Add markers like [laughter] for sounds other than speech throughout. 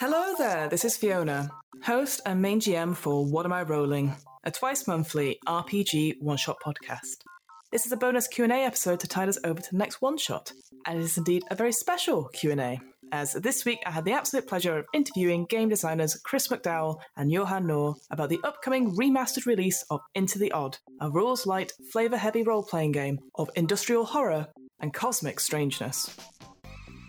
Hello there, this is Fiona, host and main GM for What Am I Rolling, a twice monthly RPG one-shot podcast. This is a bonus Q&A episode to tide us over to the next one-shot, and it is indeed a very special Q&A, as this week I had the absolute pleasure of interviewing game designers Chris McDowell and Johan Nohr about the upcoming remastered release of Into the Odd, a rules-light, flavor-heavy role-playing game of industrial horror and cosmic strangeness.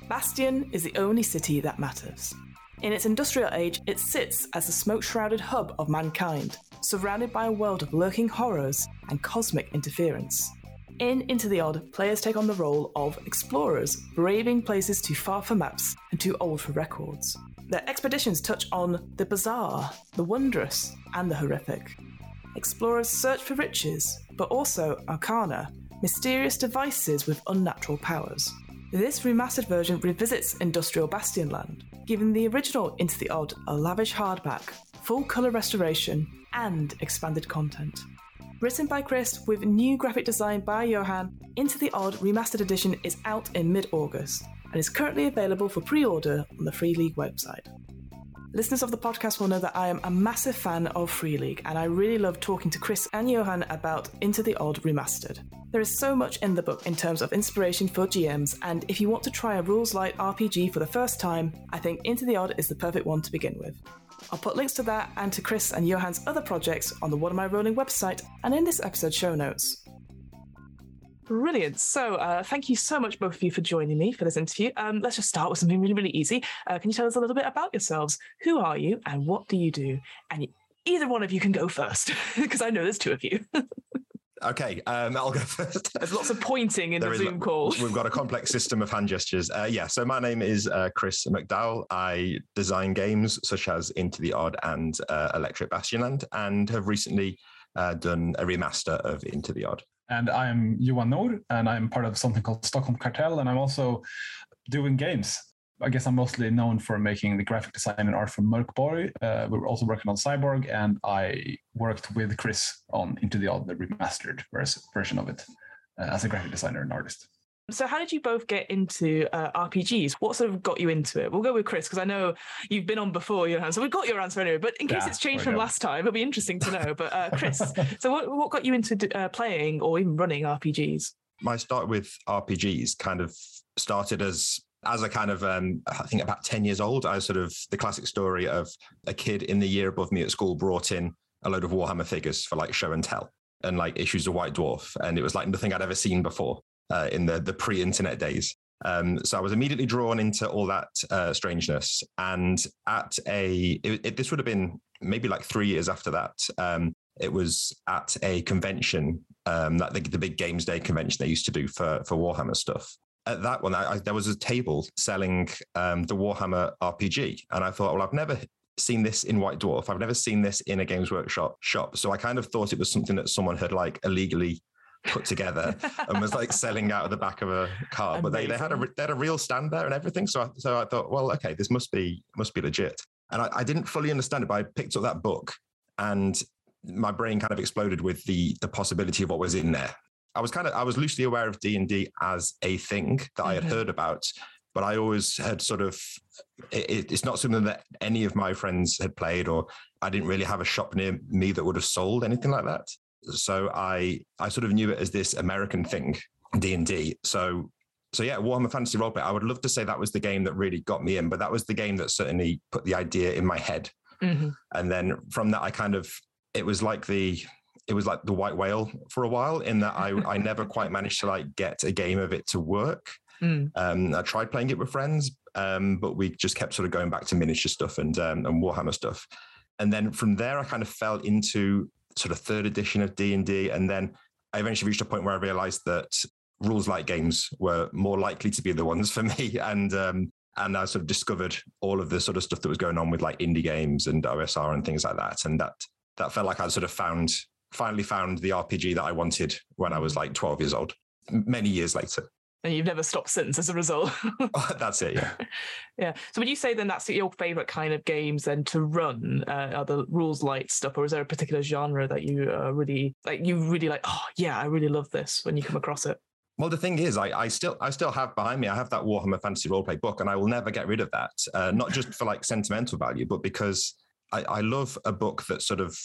Bastion is the only city that matters. In its industrial age, it sits as the smoke shrouded hub of mankind, surrounded by a world of lurking horrors and cosmic interference. In Into the Odd, players take on the role of explorers, braving places too far for maps and too old for records. Their expeditions touch on the bizarre, the wondrous, and the horrific. Explorers search for riches, but also arcana, mysterious devices with unnatural powers. This remastered version revisits Industrial Bastionland, giving the original Into the Odd a lavish hardback, full colour restoration, and expanded content. Written by Chris with new graphic design by Johan, Into the Odd Remastered Edition is out in mid August and is currently available for pre order on the Free League website. Listeners of the podcast will know that I am a massive fan of Free League, and I really love talking to Chris and Johan about Into the Odd Remastered. There is so much in the book in terms of inspiration for GMs, and if you want to try a rules light RPG for the first time, I think Into the Odd is the perfect one to begin with. I'll put links to that and to Chris and Johan's other projects on the What Am I Rolling website and in this episode show notes. Brilliant. So, uh, thank you so much, both of you, for joining me for this interview. Um, let's just start with something really, really easy. Uh, can you tell us a little bit about yourselves? Who are you and what do you do? And either one of you can go first, [laughs] because I know there's two of you. [laughs] Okay, um, I'll go [laughs] first. There's lots of pointing in there the Zoom call. We've got a complex system of hand gestures. Uh, yeah, so my name is uh, Chris McDowell. I design games such as Into the Odd and uh, Electric Bastionland, and have recently uh, done a remaster of Into the Odd. And I'm Johan Nohr, and I'm part of something called Stockholm Kartell, and I'm also doing games. I guess I'm mostly known for making the graphic design and art for Mörkborg. Uh, we are also working on Cyborg, and I worked with Chris on Into the Odd, the remastered version of it, uh, as a graphic designer and artist. So, how did you both get into uh, RPGs? What sort of got you into it? We'll go with Chris because I know you've been on before, Johan. So we've got your answer anyway. But in case yeah, it's changed from go. last time, it'll be interesting to know. But uh, Chris, [laughs] so what, what got you into uh, playing or even running RPGs? My start with RPGs kind of started as as a kind of um, I think about 10 years old, I was sort of the classic story of a kid in the year above me at school brought in a load of Warhammer figures for like show and tell and like issues of White Dwarf. And it was like nothing I'd ever seen before uh, in the, the pre internet days. Um, so I was immediately drawn into all that uh, strangeness. And at a, it, it, this would have been maybe like three years after that. Um, it was at a convention um, that the, the, big games day convention they used to do for for Warhammer stuff, at that one, I, I, there was a table selling um, the Warhammer RPG, and I thought, well, I've never seen this in White Dwarf. I've never seen this in a Games Workshop shop. So I kind of thought it was something that someone had like illegally put together [laughs] and was like selling out of the back of a car. But they, they had a they had a real stand there and everything. So I, so I thought, well, okay, this must be must be legit. And I, I didn't fully understand it, but I picked up that book and my brain kind of exploded with the the possibility of what was in there. I was kind of I was loosely aware of D and D as a thing that I had mm-hmm. heard about, but I always had sort of it, it's not something that any of my friends had played, or I didn't really have a shop near me that would have sold anything like that. So I I sort of knew it as this American thing, D and D. So so yeah, Warhammer Fantasy Roleplay. I would love to say that was the game that really got me in, but that was the game that certainly put the idea in my head. Mm-hmm. And then from that, I kind of it was like the it was like the white whale for a while in that I, I never [laughs] quite managed to like get a game of it to work. Mm. Um, I tried playing it with friends, um, but we just kept sort of going back to miniature stuff and um, and Warhammer stuff. And then from there, I kind of fell into sort of third edition of D and D, and then I eventually reached a point where I realized that rules light games were more likely to be the ones for [laughs] me, and um, and I sort of discovered all of the sort of stuff that was going on with like indie games and OSR and things like that, and that that felt like I'd sort of found finally found the RPG that I wanted when I was like 12 years old, many years later. and you've never stopped since as a result. [laughs] that's it, yeah. Yeah. So would you say then that's your favorite kind of games then to run? Uh, are the rules light stuff, or is there a particular genre that you uh, really like? You really like? Oh yeah, I really love this when you come across it. Well, the thing is, I, I, still I still have behind me. I have that Warhammer Fantasy Roleplay book, and I will never get rid of that. Uh, not just for like sentimental value, but because I, I, love a book that sort of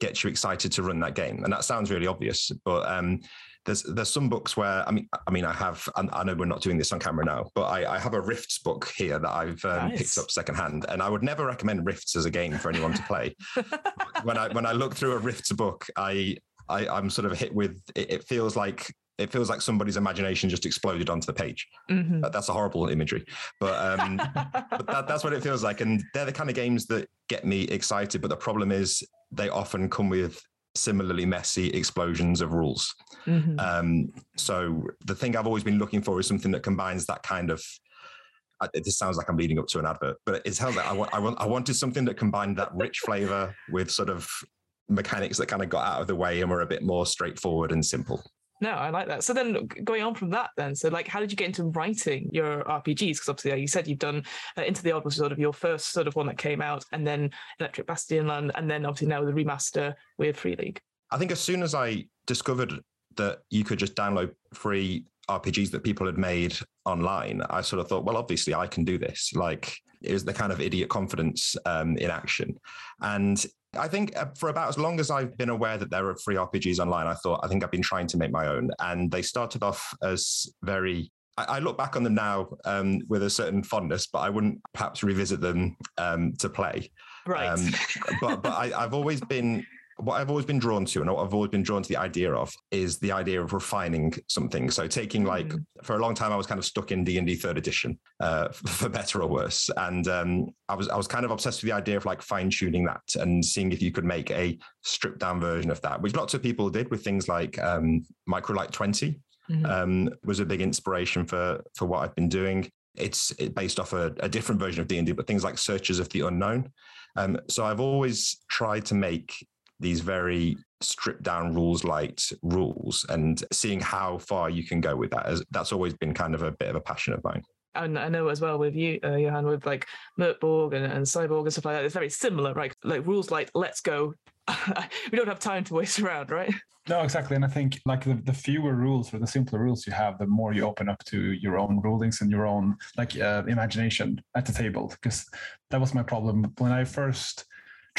gets you excited to run that game. And that sounds really obvious, but um, there's there's some books where I mean I mean I have I know we're not doing this on camera now, but I, I have a Rifts book here that I've um, nice. picked up secondhand, and I would never recommend Rifts as a game for anyone to play. [laughs] when I when I look through a Rifts book, I I, am sort of hit with it, it, feels like it feels like somebody's imagination just exploded onto the page. Mm-hmm. That's a horrible imagery, but, um, [laughs] but that, that's what it feels like. And they're the kind of games that get me excited. But the problem is they often come with similarly messy explosions of rules. Mm-hmm. Um, so the thing I've always been looking for is something that combines that kind of. This sounds like I'm leading up to an advert, but it sounds like I, want, I, want, I wanted something that combined that rich flavor with sort of mechanics that kind of got out of the way and were a bit more straightforward and simple. No, I like that. So then, going on from that, then, so like, how did you get into writing your RPGs? Because obviously, like you said, you've done uh, Into the Odd was sort of your first sort of one that came out, and then Electric Bastionland, and then obviously now the remaster with Free League. I think as soon as I discovered that you could just download free RPGs that people had made online, I sort of thought, well, obviously, I can do this. Like, it was the kind of idiot confidence um, in action, and I think uh, for about as long as I've been aware that there are free RPGs online, I thought I think I've been trying to make my own. And they started off as very. I, look back on them now um, with a certain fondness, but I wouldn't perhaps revisit them um, to play. Right. Um, but but I, I've always been what I've always been drawn to, and what I've always been drawn to the idea of, is the idea of refining something. So taking like mm. for a long time, I was kind of stuck in D and D third edition, uh, [laughs] for better or worse, and um, I was I was kind of obsessed with the idea of like fine tuning that and seeing if you could make a stripped down version of that, which lots of people did with things like um, Microlite Twenty. Mm-hmm. Um, was a big inspiration for for what I've been doing. It's based off a, a different version of D and D, but things like Searchers of the Unknown. Um, so I've always tried to make these very stripped down rules light rules and seeing how far you can go with that. As that's always been kind of a bit of a passion of mine. And I know as well with you, uh, Johan, with like Mörk Borg and, and Cyborg and stuff like that, it's very similar, right? Like rules like let's go. [laughs] we don't have time to waste [laughs] around, right? No, exactly. And I think like the, the fewer rules or the simpler rules you have, the more you open up to your own rulings and your own like uh, imagination at the table. Because that was my problem when I first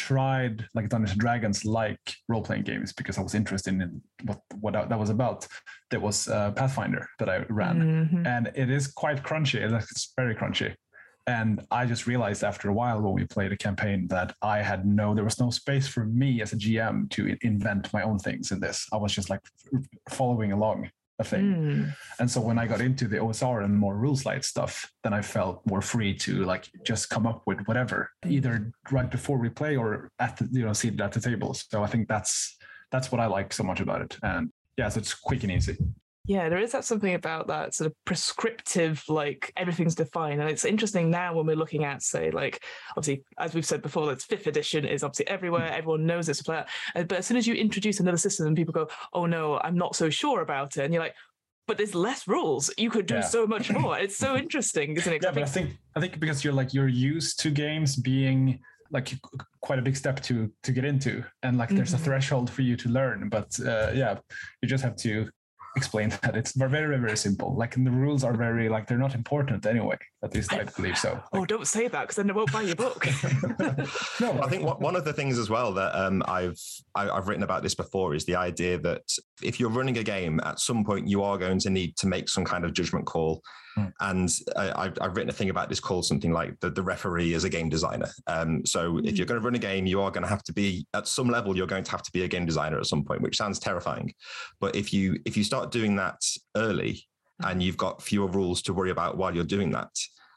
tried like Dungeons and Dragons like role playing games because I was interested in what what that was about. There was uh, Pathfinder that I ran, mm-hmm. and it is quite crunchy. It's very crunchy. And I just realized after a while when we played a campaign that I had no, there was no space for me as a GM to invent my own things in this. I was just like following along a thing. Mm. And so when I got into the OSR and more rules light stuff, then I felt more free to like just come up with whatever, either right before we play or at the, you know, seated at the table. So I think that's that's what I like so much about it. And yeah, so it's quick and easy. Yeah, there is that something about that sort of prescriptive, like everything's defined. And it's interesting now when we're looking at, say, like obviously, as we've said before, that's fifth edition is obviously everywhere. Everyone knows it's a But as soon as you introduce another system and people go, oh no, I'm not so sure about it. And you're like, but there's less rules. You could do yeah. so much [clears throat] more. It's so interesting, isn't it? Yeah, but I think I think because you're like you're used to games being like quite a big step to to get into and like there's mm-hmm. a threshold for you to learn but uh, yeah you just have to explain [laughs] that. It's very very very simple. Like and the rules are very like they're not important anyway at least i believe so. Like, oh don't say that because then they won't buy your book. [laughs] No i think one of the things as well that um, i've i've written about this before is the idea that if you're running a game at some point you are going to need to make some kind of judgment call Mm. And I, have I've written a thing about this called something like the, the referee is a game designer. Um, so mm. if you're going to run a game, you are going to have to be at some level. You're going to have to be a game designer at some point, which sounds terrifying. But if you if you start doing that early mm. and you've got fewer rules to worry about while you're doing that,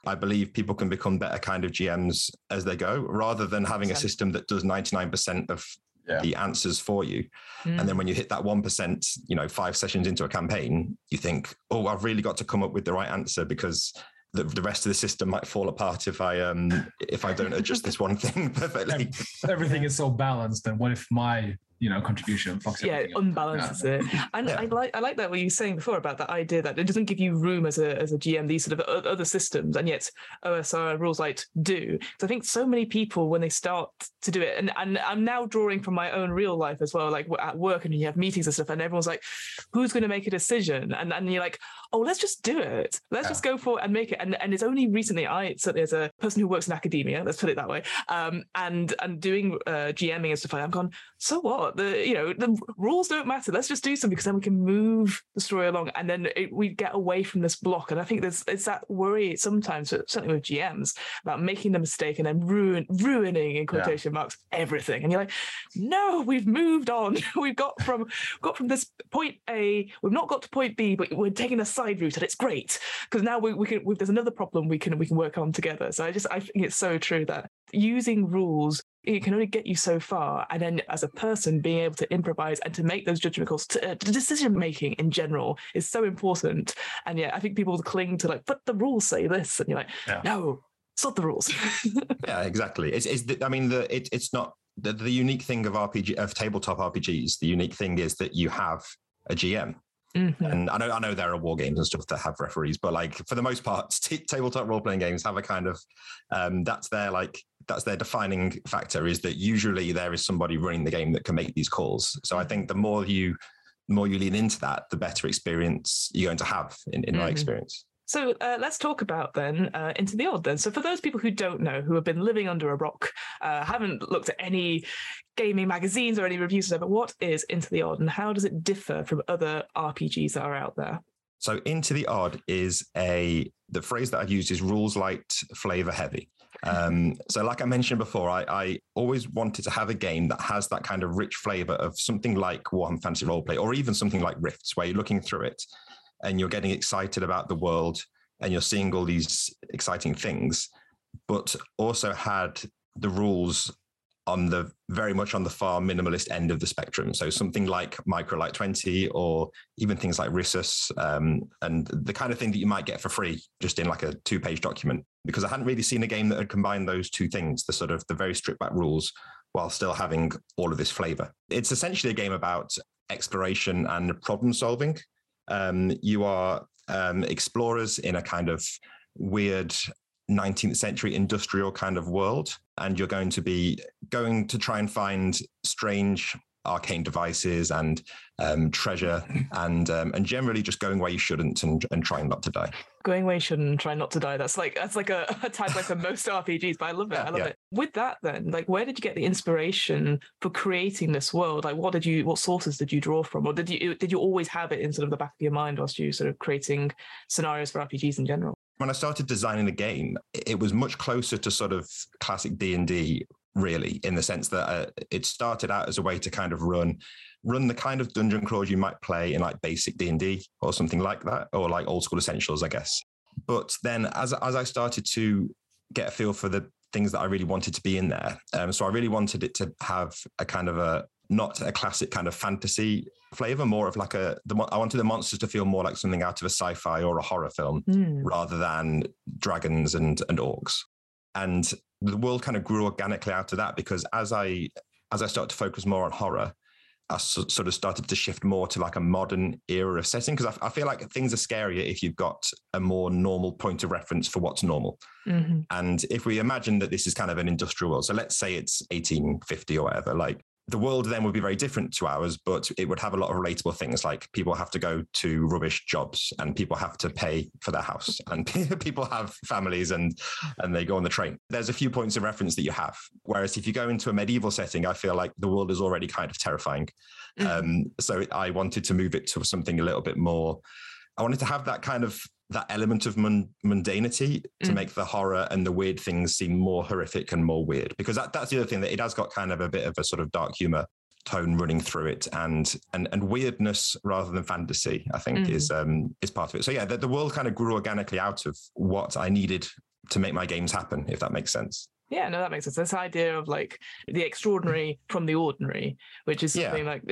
I believe people can become better kind of GMs as they go, rather than having a system that does 99% of yeah. the answers for you. Mm. And then when you hit that 1%, you know, five sessions into a campaign, you think, oh, I've really got to come up with the right answer because the, the rest of the system might fall apart if I um if I don't adjust this one thing [laughs] perfectly. Everything is so balanced. And what if my you know contribution. yeah, it unbalances it. And yeah. I like I like that what you were saying before about that idea that it doesn't give you room as a as a GM these sort of other systems, and yet OSR Rules Light do. So I think so many people when they start to do it, and and I'm now drawing from my own real life as well, like at work and you have meetings and stuff, and everyone's like, "Who's going to make a decision?" And and you're like, "Oh, let's just do it. Let's yeah. just go for it and make it." And and it's only recently I certainly as a person who works in academia, let's put it that way, um, and and doing uh, GMing and stuff like that, I'm gone. So what? The you know the rules don't matter. Let's just do something because then we can move the story along, and then it, we get away from this block. And I think there's it's that worry sometimes, uh, certainly with GMs, about making the mistake and then ruin ruining in quotation yeah. marks everything. And you're like, no, we've moved on. [laughs] we've got from got from this point A. We've not got to point B, but we're taking a side route, and it's great because now we, we can. We, there's another problem we can we can work on together. So I just I think it's so true that using rules it can only get you so far and then as a person being able to improvise and to make those judgment calls to, uh, decision making in general is so important. And yeah i think people cling to like but the rules say this and you're like yeah. no it's not the rules. [laughs] Yeah exactly. It's, it's the, i mean the it, it's not the, the unique thing of rpg of tabletop rpgs the unique thing is that you have a gm Mm-hmm. And I know I know there are war games and stuff that have referees, but like for the most part, [laughs] t- tabletop role playing games have a kind of um, that's their like that's their defining factor is that usually there is somebody running the game that can make these calls. So I think the more you the more you lean into that, the better experience you're going to have in, in mm-hmm. my experience. So uh, let's talk about then uh, Into the Odd then. So for those people who don't know, who have been living under a rock, uh, haven't looked at any gaming magazines or any reviews, but what is Into the Odd and how does it differ from other RPGs that are out there? So Into the Odd is a the phrase that I've used is rules light, flavor heavy. Um, so, like I mentioned before, I, I, always wanted to have a game that has that kind of rich flavor of something like Warhammer Fantasy Roleplay, or even something like Rifts, where you're looking through it and you're getting excited about the world and you're seeing all these exciting things, but also had the rules on the very much on the far minimalist end of the spectrum. So something like Microlite 20 or even things like Risus um, and the kind of thing that you might get for free just in like a two page document. Because I hadn't really seen a game that had combined those two things, the sort of the very stripped back rules while still having all of this flavor. It's essentially a game about exploration and problem solving. Um, you are um, explorers in a kind of weird 19th century industrial kind of world. And you're going to be going to try and find strange arcane devices and um, treasure and um, and generally just going where you shouldn't and, and trying not to die going where you shouldn't and trying not to die. That's like that's like a, [laughs] a tagline for most rpgs but i love it. I love yeah. it. With that then like where did you get the inspiration for creating this world? Like what did you what sources did you draw from? Or did you did you always have it in sort of the back of your mind whilst you sort of creating scenarios for rpgs in general? When I started designing the game, it was much closer to sort of classic D and D, really, in the sense that uh, it started out as a way to kind of run run the kind of dungeon crawls you might play in like basic D and D or something like that, or like old school essentials, I guess. But then, as as I started to get a feel for the things that I really wanted to be in there, um, so I really wanted it to have a kind of a not a classic kind of fantasy flavor, more of like a. The, I wanted the monsters to feel more like something out of a sci-fi or a horror film, mm. rather than dragons and and orcs. And the world kind of grew organically out of that because as I as I started to focus more on horror, I sort of started to shift more to like a modern era of setting because I, I, feel like things are scarier if you've got a more normal point of reference for what's normal. Mm-hmm. And if we imagine that this is kind of an industrial world, so let's say it's 1850 or whatever, like the world then would be very different to ours, but it would have a lot of relatable things like people have to go to rubbish jobs and people have to pay for their house [laughs] and [laughs] people have families and and they go on the train. There's a few points of reference that you have. Whereas if you go into a medieval setting, I feel like the world is already kind of terrifying. Mm-hmm. Um, so I wanted to move it to something a little bit more. I wanted to have that kind of that element of mundanity to mm. make the horror and the weird things seem more horrific and more weird because that, that's the other thing that it has got kind of a bit of a sort of dark humor tone running through it and and and weirdness rather than fantasy i think mm. is um is part of it so yeah the, the world kind of grew organically out of what i needed to make my games happen if that makes sense Yeah, no, that makes sense. This idea of like the extraordinary from the ordinary, which is something yeah. like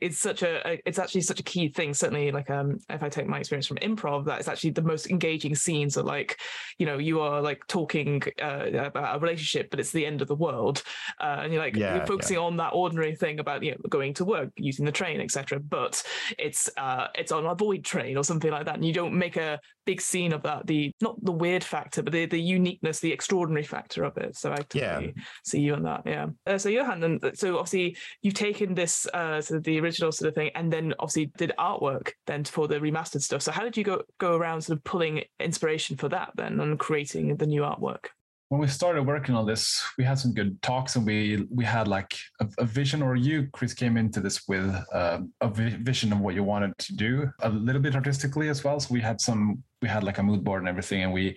it's such a it's actually such a key thing. Certainly, like um, if I take my experience from improv, that is actually the most engaging scenes are like, you know, you are like talking uh, about a relationship, but it's the end of the world, uh, and you're like yeah, you're focusing yeah. on that ordinary thing about you know going to work, using the train, etc. But it's uh, it's on a void train or something like that, and you don't make a big scene of that. The not the weird factor, but the the uniqueness, the extraordinary factor of it. So I totally yeah. see you on that. Yeah. Uh, so Johan, and so obviously you've taken this uh, sort of the original sort of thing, and then obviously did artwork then for the remastered stuff. So how did you go go around sort of pulling inspiration for that then and creating the new artwork? when we started working on this, we had some good talks, and we we had like a, a vision. Or you, Chris, came into this with uh, a vision of what you wanted to do, a little bit artistically as well. So we had some, we had like a mood board and everything, and we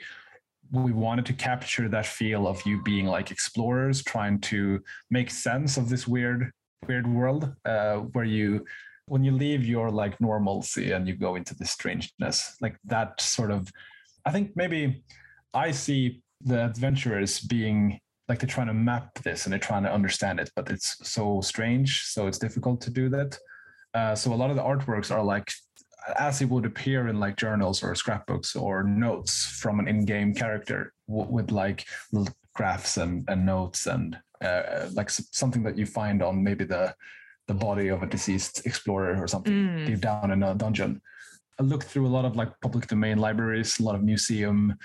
we wanted to capture that feel of you being like explorers trying to make sense of this weird weird world uh, where you when you leave your like normalcy and you go into the strangeness like that sort of i think maybe i see the adventurers being like they're trying to map this and they're trying to understand it but it's so strange so it's difficult to do that. Uh, so a lot of the artworks are like as it would appear in like journals or scrapbooks or notes from an in-game character w- with like little graphs and, and notes and uh, like something that you find on maybe the the body of a deceased explorer or something mm. deep down in a dungeon. I looked through a lot of like public domain libraries, a lot of museum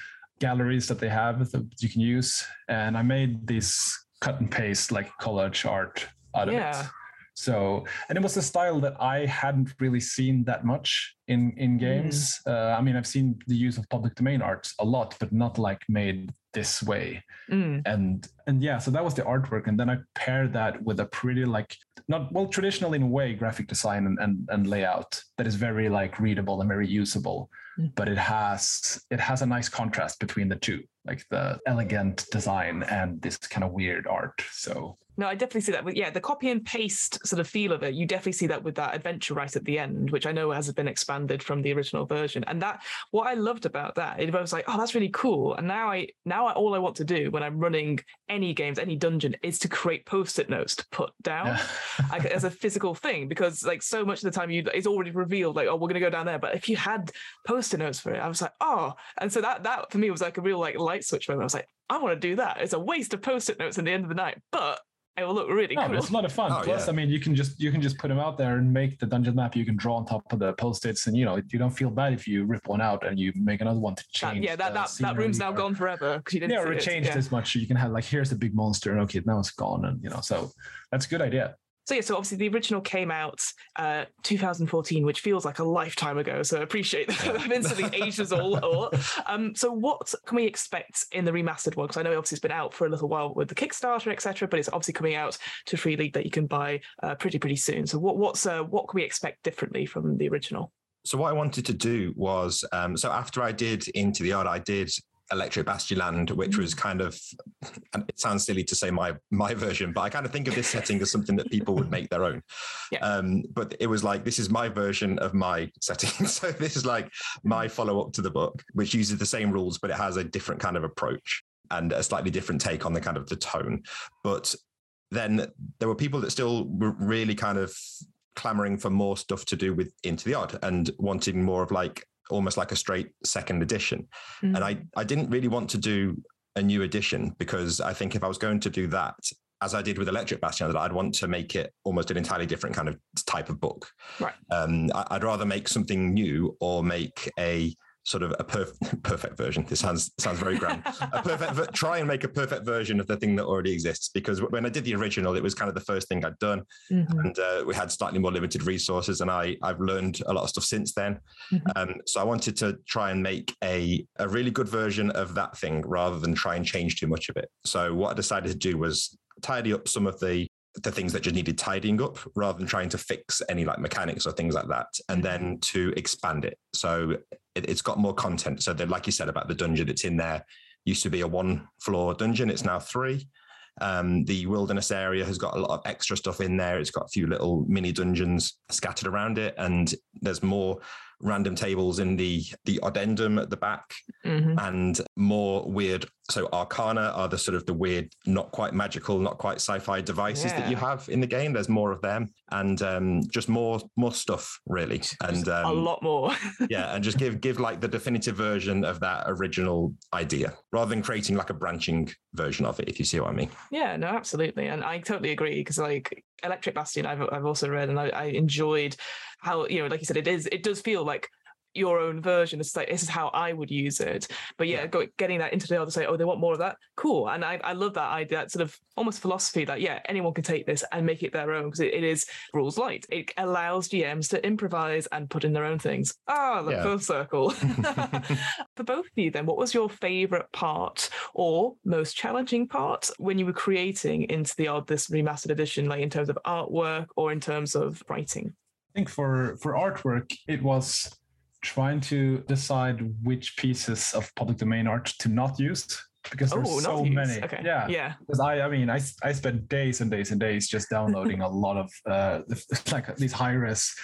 galleries that they have that you can use, and I made this cut and paste like collage art out of yeah. it. So, and it was a style that I hadn't really seen that much in in games. Mm. Uh, I mean, I've seen the use of public domain art a lot, but not like made this way. Mm. And and yeah, so that was the artwork, and then I paired that with a pretty like not well traditional in a way graphic design and and, and layout that is very like readable and very usable, mm. but it has it has a nice contrast between the two, like the elegant design and this kind of weird art. So no, I definitely see that. With, yeah, the copy and paste sort of feel of it, you definitely see that with that adventure right at the end, which I know has been expanded from the original version. And that, what I loved about that, it was like, oh, that's really cool. And now I, now I, all I want to do when I'm running any games, any dungeon, is to create post-it notes to put down yeah. [laughs] like, as a physical thing, because like so much of the time you, it's already revealed, like, oh, we're gonna go down there. But if you had post-it notes for it, I was like, oh, and so that that for me was like a real like light switch moment. I was like, I want to do that. It's a waste of post-it notes at the end of the night, but it will look really no, cool. It's a lot of fun. Oh, Plus, yeah. I mean, you can just you can just put them out there and make the dungeon map. You can draw on top of the post-its, and you know you don't feel bad if you rip one out and you make another one to change. That, yeah, that that, that room's now gone forever because you didn't. Yeah, or it changed yeah. this much. You can have like here's the big monster, and okay, now it's gone, and you know, so that's a good idea. So yeah, so obviously the original came out uh, 2014, which feels like a lifetime ago. So I appreciate that [laughs] I've instantly [laughs] aged us all. Um, so what can we expect in the remastered one? Because I know obviously it's been out for a little while with the Kickstarter, etc. But it's obviously coming out to Free League that you can buy uh, pretty pretty soon. So what what's uh, what can we expect differently from the original? So what I wanted to do was, um, so after I did Into the Odd, I did Electric Bastionland, which was mm. kind of it sounds silly to say my my version, but I kind of think of this setting as something that people would make their own. [laughs] Yeah. Um, but it was like this is my version of my setting. [laughs] so this is like my mm. follow-up to the book, which uses the same rules, but it has a different kind of approach and a slightly different take on the kind of the tone. But then there were people that still were really kind of clamoring for more stuff to do with Into the Odd and wanting more of like almost like a straight second edition. Mm. And I, I didn't really want to do a new edition because I think if I was going to do that, as I did with Electric Bastion, that I'd want to make it almost an entirely different kind of type of book. Right. Um, I'd rather make something new or make a sort of a perf- [laughs] perfect version. This sounds sounds very grand. a perfect try and make a perfect version of the thing that already exists. Because when I did the original, it was kind of the first thing I'd done, mm-hmm. and uh, we had slightly more limited resources. And I I've learned a lot of stuff since then. Mm-hmm. Um, so I wanted to try and make a a really good version of that thing rather than try and change too much of it. So what I decided to do was tidy up some of the the things that just needed tidying up rather than trying to fix any like mechanics or things like that and mm-hmm. then to expand it. So it, has got more content. So then like you said about the dungeon it's in there. Used to be a one floor dungeon it's now three. Um, the wilderness area has got a lot of extra stuff in there. It's got a few little mini dungeons scattered around it and there's more random tables in the the addendum at the back Mhm. and more weird so arcana are the sort of the weird not quite magical not quite sci-fi devices that you have in the game. There's more of them and um just more more stuff really. And um a lot more. [laughs] yeah and just give give like the definitive version of that original idea rather than creating like a branching version of it if you see what i mean. Yeah, no, absolutely, and I totally agree because like Electric Bastion, I've I've also read and I, I enjoyed how you know, like you said, it is it does feel like your own version. It's like this is how I would use it. But yeah, Yeah. Go, getting that into the other say, oh, they want more of that. Cool, and I I love that idea, that sort of almost philosophy that yeah, anyone can take this and make it their own because it, it is rules light. It allows GMs to improvise and put in their own things. Ah, the Yeah. full circle. [laughs] [laughs] For both of you, then, what was your favorite part or most challenging part when you were creating into the odd this remastered edition, like in terms of artwork or in terms of writing? I think for for artwork, it was trying to decide which pieces of public domain art to not use because there's oh, so use. many. Okay. Yeah, Yeah. because I, I mean, I, I spent days and days and days just downloading a [laughs] lot of uh, [laughs] like these high res,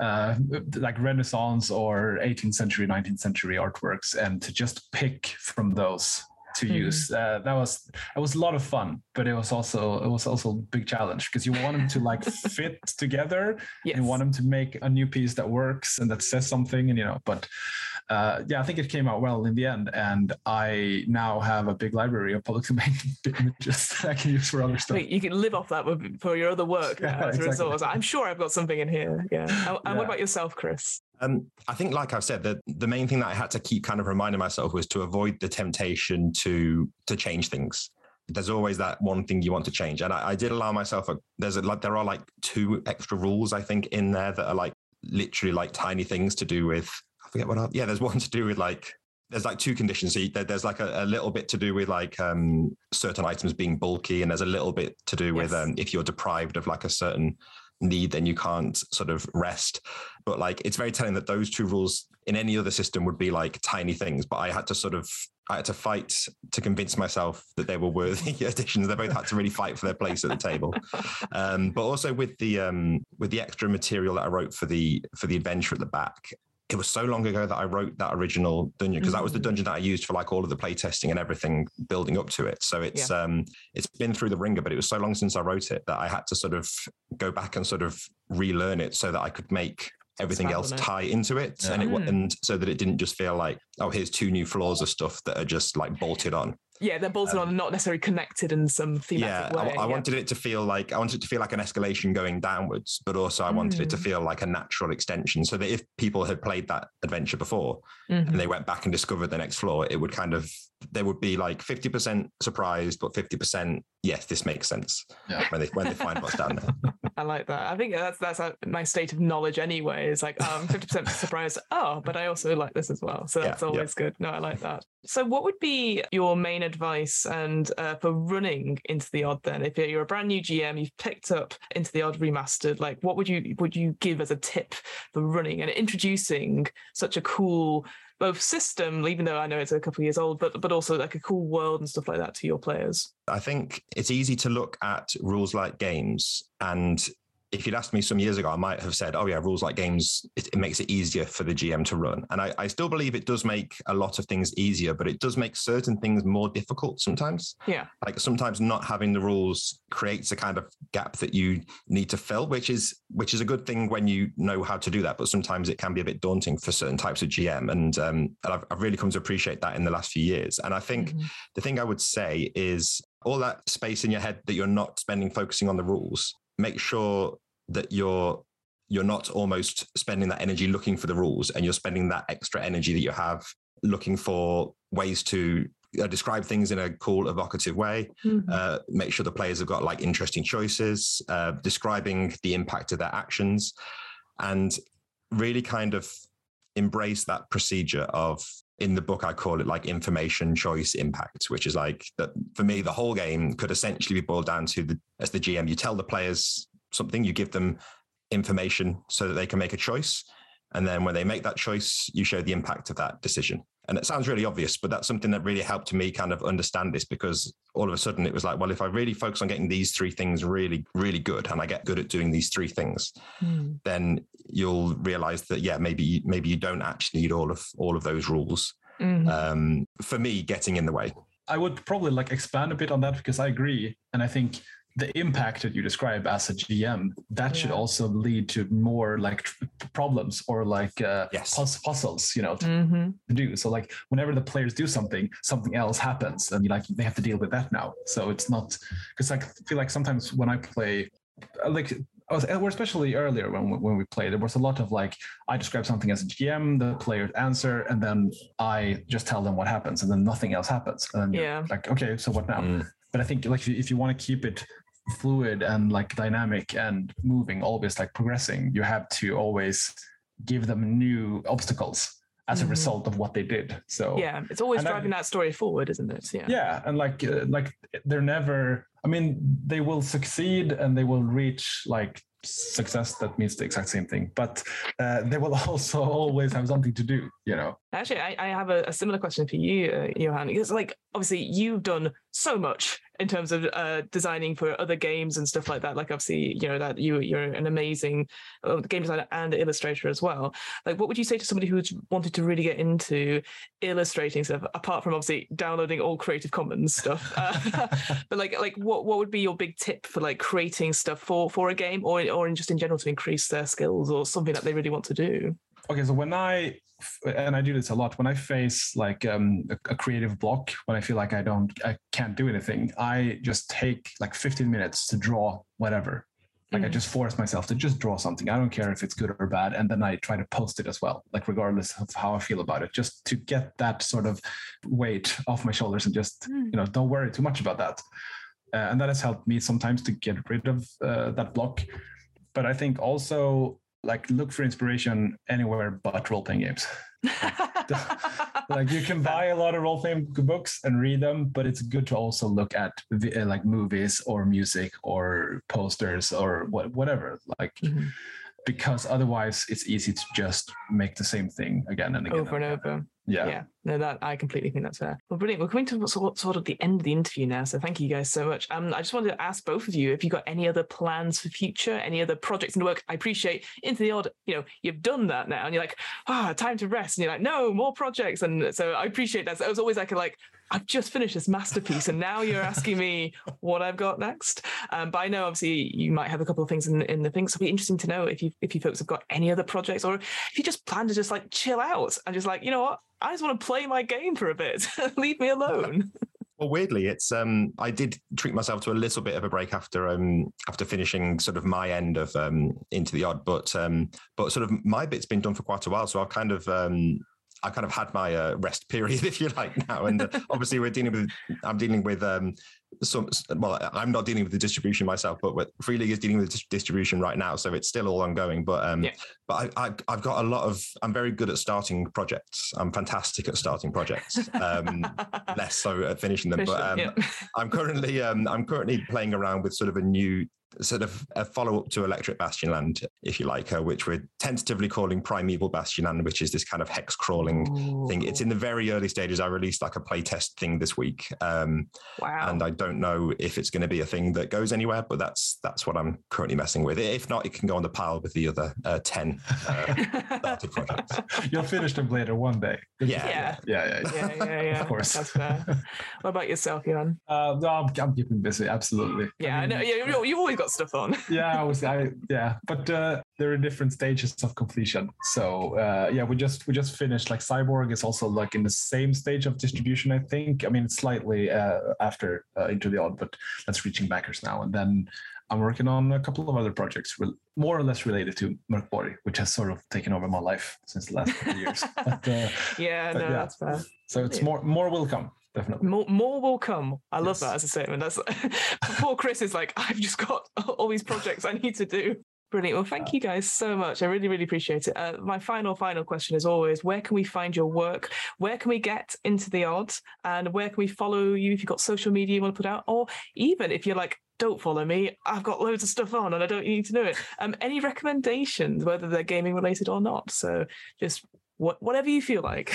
uh, like Renaissance or 18th century, 19th century artworks, and to just pick from those to Mhm. use. Uh, that was it was a lot of fun, but it was also it was also a big challenge because you want them to like [laughs] fit together. Yes. You want them to make a new piece that works and that says something, and you know, but uh, yeah, I think it came out well in the end, and I now have a big library of public [laughs] domain images that I can use for other stuff. You can live off that with- for your other work [laughs] Yeah, as a exactly. resource. I'm sure I've got something in here. Yeah. And, and Yeah. what about yourself, Chris? Um, I think, like I've said, the the main thing that I had to keep kind of reminding myself was to avoid the temptation to to change things. There's always that one thing you want to change, and I, I did allow myself. A, there's a, like there are like two extra rules I think in there that are like literally like tiny things to do with. I forget what. Are, yeah, there's one [laughs] to do with like. There's like two conditions. So you, there's like a, a little bit to do with like um, certain items being bulky, and there's a little bit to do with Yes. um, if you're deprived of like a certain need, then you can't sort of rest. But like, it's very telling that those two rules in any other system would be like tiny things. But I had to sort of, I had to fight to convince myself that they were worthy [laughs] additions. They both had to really fight for their place at the table. Um, but also with the um, with the extra material that I wrote for the for the adventure at the back. It was so long ago that I wrote that original dungeon because that was the Mm. dungeon that I used for like all of the playtesting and everything building up to it. So it's um it's been through the ringer, but it was so long since I wrote it that I had to sort of go back and sort of relearn it so that I could make everything else it. tie into it and it Mm. and so that it didn't just feel like oh here's two new floors of stuff that are just like bolted on Yeah, they're bolted on and not necessarily connected in some Um, yeah thematic I, way. I wanted it to feel like i wanted it to feel like an escalation going downwards but also i wanted it to Mm. feel like a natural extension so that if people had played that adventure before Mhm. and they went back and discovered the next floor it would kind of they would be like 50% surprised but 50% yes this makes sense Yeah. when they when they find what's down there [laughs] I like that. I think that's that's my state of knowledge anyway. It's like oh, I'm 50% surprised. Oh, but I also like this as well. So that's yeah. always good. No, I like that. So what would be your main advice and uh, for running into the odd then? If you're a brand new GM, you've picked up into the odd remastered, like what would you would you give as a tip for running and introducing such a cool both system, even though I know it's a couple of years old, but but also like a cool world and stuff like that to your players. I think it's easy to look at rules light games and if you'd asked me some years ago, I might have said, "Oh yeah, rules light games it, it makes it easier for the GM to run." And I, I still believe it does make a lot of things easier, but it does make certain things more difficult sometimes. Yeah. Like sometimes not having the rules creates a kind of gap that you need to fill, which is which is a good thing when you know how to do that. But sometimes it can be a bit daunting for certain types of GM, and um, and I've, I've really come to appreciate that in the last few years. And I think Mhm. the thing I would say is all that space in your head that you're not spending focusing on the rules. Make sure that you're you're not almost spending that energy looking for the rules, and you're spending that extra energy that you have looking for ways to uh, describe things in a cool, evocative way. Mhm. Uh, make sure the players have got like interesting choices, uh, describing the impact of their actions, and really kind of embrace that procedure of in the book i call it like information choice impact which is like that for me the whole game could essentially be boiled down to the as the gm you tell the players something you give them information so that they can make a choice. And then when they make that choice you show the impact of that decision And it sounds really obvious, but that's something that really helped me kind of understand this because all of a sudden it was like, well, if I really focus on getting these three things really, really good and I get good at doing these three things, Mm. then you'll realize that, yeah, maybe, maybe you don't actually need all of all of those rules. Mhm. Um, for me, getting in the way. I would probably like expand a bit on that because I agree, and I think the impact that you describe as a GM that should also lead to more like tr- problems or like uh, Yes. puz- puzzles, you know, to Mhm. do. So like whenever the players do something, something else happens, and like they have to deal with that now. So it's not because I feel like sometimes when I play, uh, like. I was, or especially earlier when we- when we played, there was a lot of like I describe something as a GM, the players answer, and then I just tell them what happens, and then nothing else happens. And then Yeah. like okay, so what now? Mm. But I think like if you, if you want to keep it fluid and like dynamic and moving, always like progressing, you have to always give them new obstacles as a result of what they did. So Yeah, it's always And I- driving that story forward, isn't it? Yeah. yeah and like uh, like they're never i mean they will succeed and they will reach like success that means the exact same thing but uh, they will [laughs] also always have something to do you know Actually, I, I have a, a similar question for you, uh, Johan. Because, like, obviously, you've done so much in terms of uh, designing for other games and stuff like that. Like, obviously, you know that you you're an amazing uh, game designer and illustrator as well. Like, what would you say to somebody who's wanted to really get into illustrating stuff, apart from obviously downloading all Creative Commons stuff? Uh, [laughs] but like, like, what what would be your big tip for like creating stuff for for a game, or or in just in general to increase their skills or something that they really want to do? Okay so when i and i do this a lot when i face like um, a, a creative block when i feel like i don't i can't do anything i just take like 15 minutes to draw whatever like i Mhm. just force myself to just draw something i don't care if it's good or bad and then i try to post it as well like regardless of how i feel about it just to get that sort of weight off my shoulders and just Mm. you know don't worry too much about that uh, and that has helped me sometimes to get rid of uh, that block but i think also like look for inspiration anywhere but role-playing games [laughs] like you can buy a lot of role-playing books and read them but it's good to also look at uh, like movies or music or posters or what, whatever like Mhm. Because otherwise it's easy to just make the same thing again and again over and again. over. yeah, Yeah, no, that I completely think that's fair. Well, brilliant. We're coming to sort, sort of the end of the interview now, so thank you guys so much. Um, I just wanted to ask both of you if you got any other plans for future, any other projects in the work. I appreciate into the odd, you know, you've done that now, and you're like, ah, time to rest, and you're like, no, more projects, and so I appreciate that. So it was always like, a, like I've just finished this masterpiece, and now you're asking me what I've got next. Um, but I know obviously you might have a couple of things in, in the things. So it'll be interesting to know if you if you folks have got any other projects, or if you just plan to just like chill out and just like, you know what, I just want to play my game for a bit. [laughs] Leave me alone. [laughs] Well, weirdly, it's um, I did treat myself to a little bit of a break after um, after finishing sort of my end of um, into the odd, but um, but sort of my bit's been done for quite a while, so I've kind of um, I kind of had my uh, rest period, [laughs] if you like, now, and uh, [laughs] obviously we're dealing with I'm dealing with um, some well, I'm not dealing with the distribution myself, but what Free League is dealing with dis- distribution right now, so it's still all ongoing. But um, Yeah. but I, I I've got a lot of I'm very good at starting projects. I'm fantastic at starting projects. Um, [laughs] less so at finishing them. But um, Yeah. I'm currently um, I'm currently playing around with sort of a new sort of a follow up to Electric Bastionland, if you like, uh, which we're tentatively calling Primeval Bastionland, which is this kind of hex crawling thing. It's in the very early stages. I released like a playtest thing this week, um, wow. and I don't know if it's going to be a thing that goes anywhere, but that's that's what I'm currently messing with. If not, it can go on the pile with the other uh, ten uh, [laughs] projects. you'll finish them later one day Yeah. Yeah. yeah yeah, yeah. yeah, yeah, yeah. Of course. That's fair. What about yourself, Johan? Uh, no, I'm, I'm keeping busy absolutely Yeah, I, mean, know. Yeah, you- you've always got stuff on. [laughs] yeah, I was, I, yeah, but uh, there are different stages of completion. So uh, yeah, we just we just finished. Like Cyborg is also like in the same stage of distribution, I think. I mean, it's slightly uh, after uh, Into the Odd, but that's reaching backers now. And then I'm working on a couple of other projects, rel- more or less related to Mörkborg, which has sort of taken over my life since the last couple of years. [laughs] But, uh, Yeah, But no, yeah. that's fair. so it's more more will come definitely. More, more will come. I love Yes. that as a statement. That's [laughs] before Chris is like, I've just got [laughs] all these projects I need to do. Brilliant. Well, thank you guys so much. I really, really appreciate it. Uh, my final, final question is always where can we find your work? Where can we get into the odds? And where can we follow you if you've got social media you want to put out? Or even if you're like, don't follow me, I've got loads of stuff on and I don't need to know it. Um, any recommendations, whether they're gaming related or not? So just what, whatever you feel like.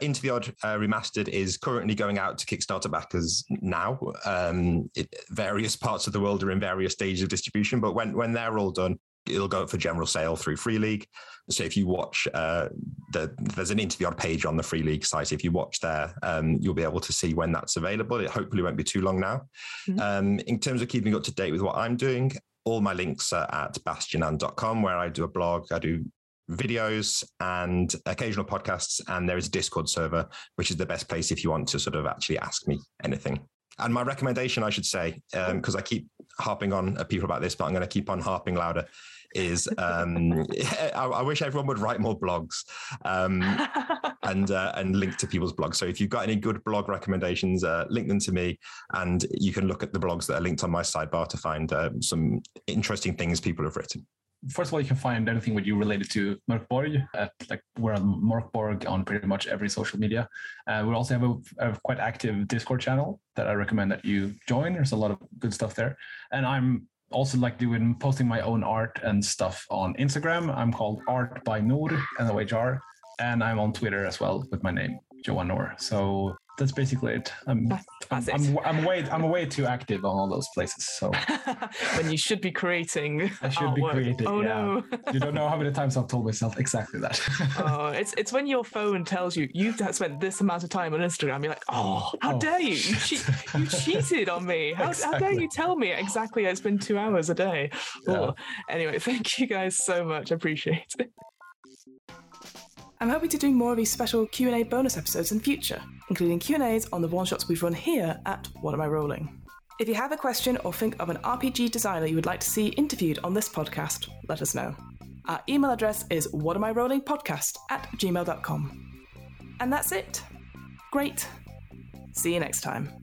Into the Odd uh, Remastered is currently going out to Kickstarter backers now. Um, it, various parts of the world are in various stages of distribution, but when, when they're all done, it'll go up for general sale through Free League. So if you watch, uh, the, there's an Into the Odd page on the Free League site. If you watch there, um, you'll be able to see when that's available. It hopefully won't be too long now. Mm-hmm. Um, in terms of keeping up to date with what I'm doing, all my links are at bastionland.com, where I do a blog, I do videos and occasional podcasts. And there is a Discord server, which is the best place if you want to sort of actually ask me anything. And my recommendation, I should say, because um, I keep harping on people about this, but I'm going to keep on harping louder, is um, [laughs] I, I, wish everyone would write more blogs um, [laughs] and uh, and link to people's blogs. So if you've got any good blog recommendations, uh, link them to me, and you can look at the blogs that are linked on my sidebar to find uh, some interesting things people have written first of all, you can find anything with you related to Mörk Borg at like we're on Mörk Borg on pretty much every social media. Uh, we also have a, a, quite active Discord channel that I recommend that you join. There's a lot of good stuff there, and I'm also like doing posting my own art and stuff on Instagram. I'm called Art by Nohr and OHR, and I'm on Twitter as well with my name Johan Nohr. So that's basically it. I'm, that's, I'm, I'm, I'm, way I'm way [laughs] too active on all those places. So [laughs] when you should be creating, I should artwork. be creating. Oh yeah. no! you don't know how many [laughs] times I've told myself exactly that. oh, it's it's when your phone tells you you've spent this amount of time on Instagram. You're like, oh, how oh. dare you? You, che- you cheated on me. How, exactly. how dare you tell me exactly? It's been two hours a day. Yeah. Oh. Anyway, thank you guys so much. I appreciate it. I'm hoping to do more of these special Q&A bonus episodes in future, including Q&As on the one-shots we've run here at What Am I Rolling. If you have a question or think of an RPG designer you would like to see interviewed on this podcast, let us know. Our email address is whatamirollingpodcast at gmail.com. And that's it. Great. See you next time.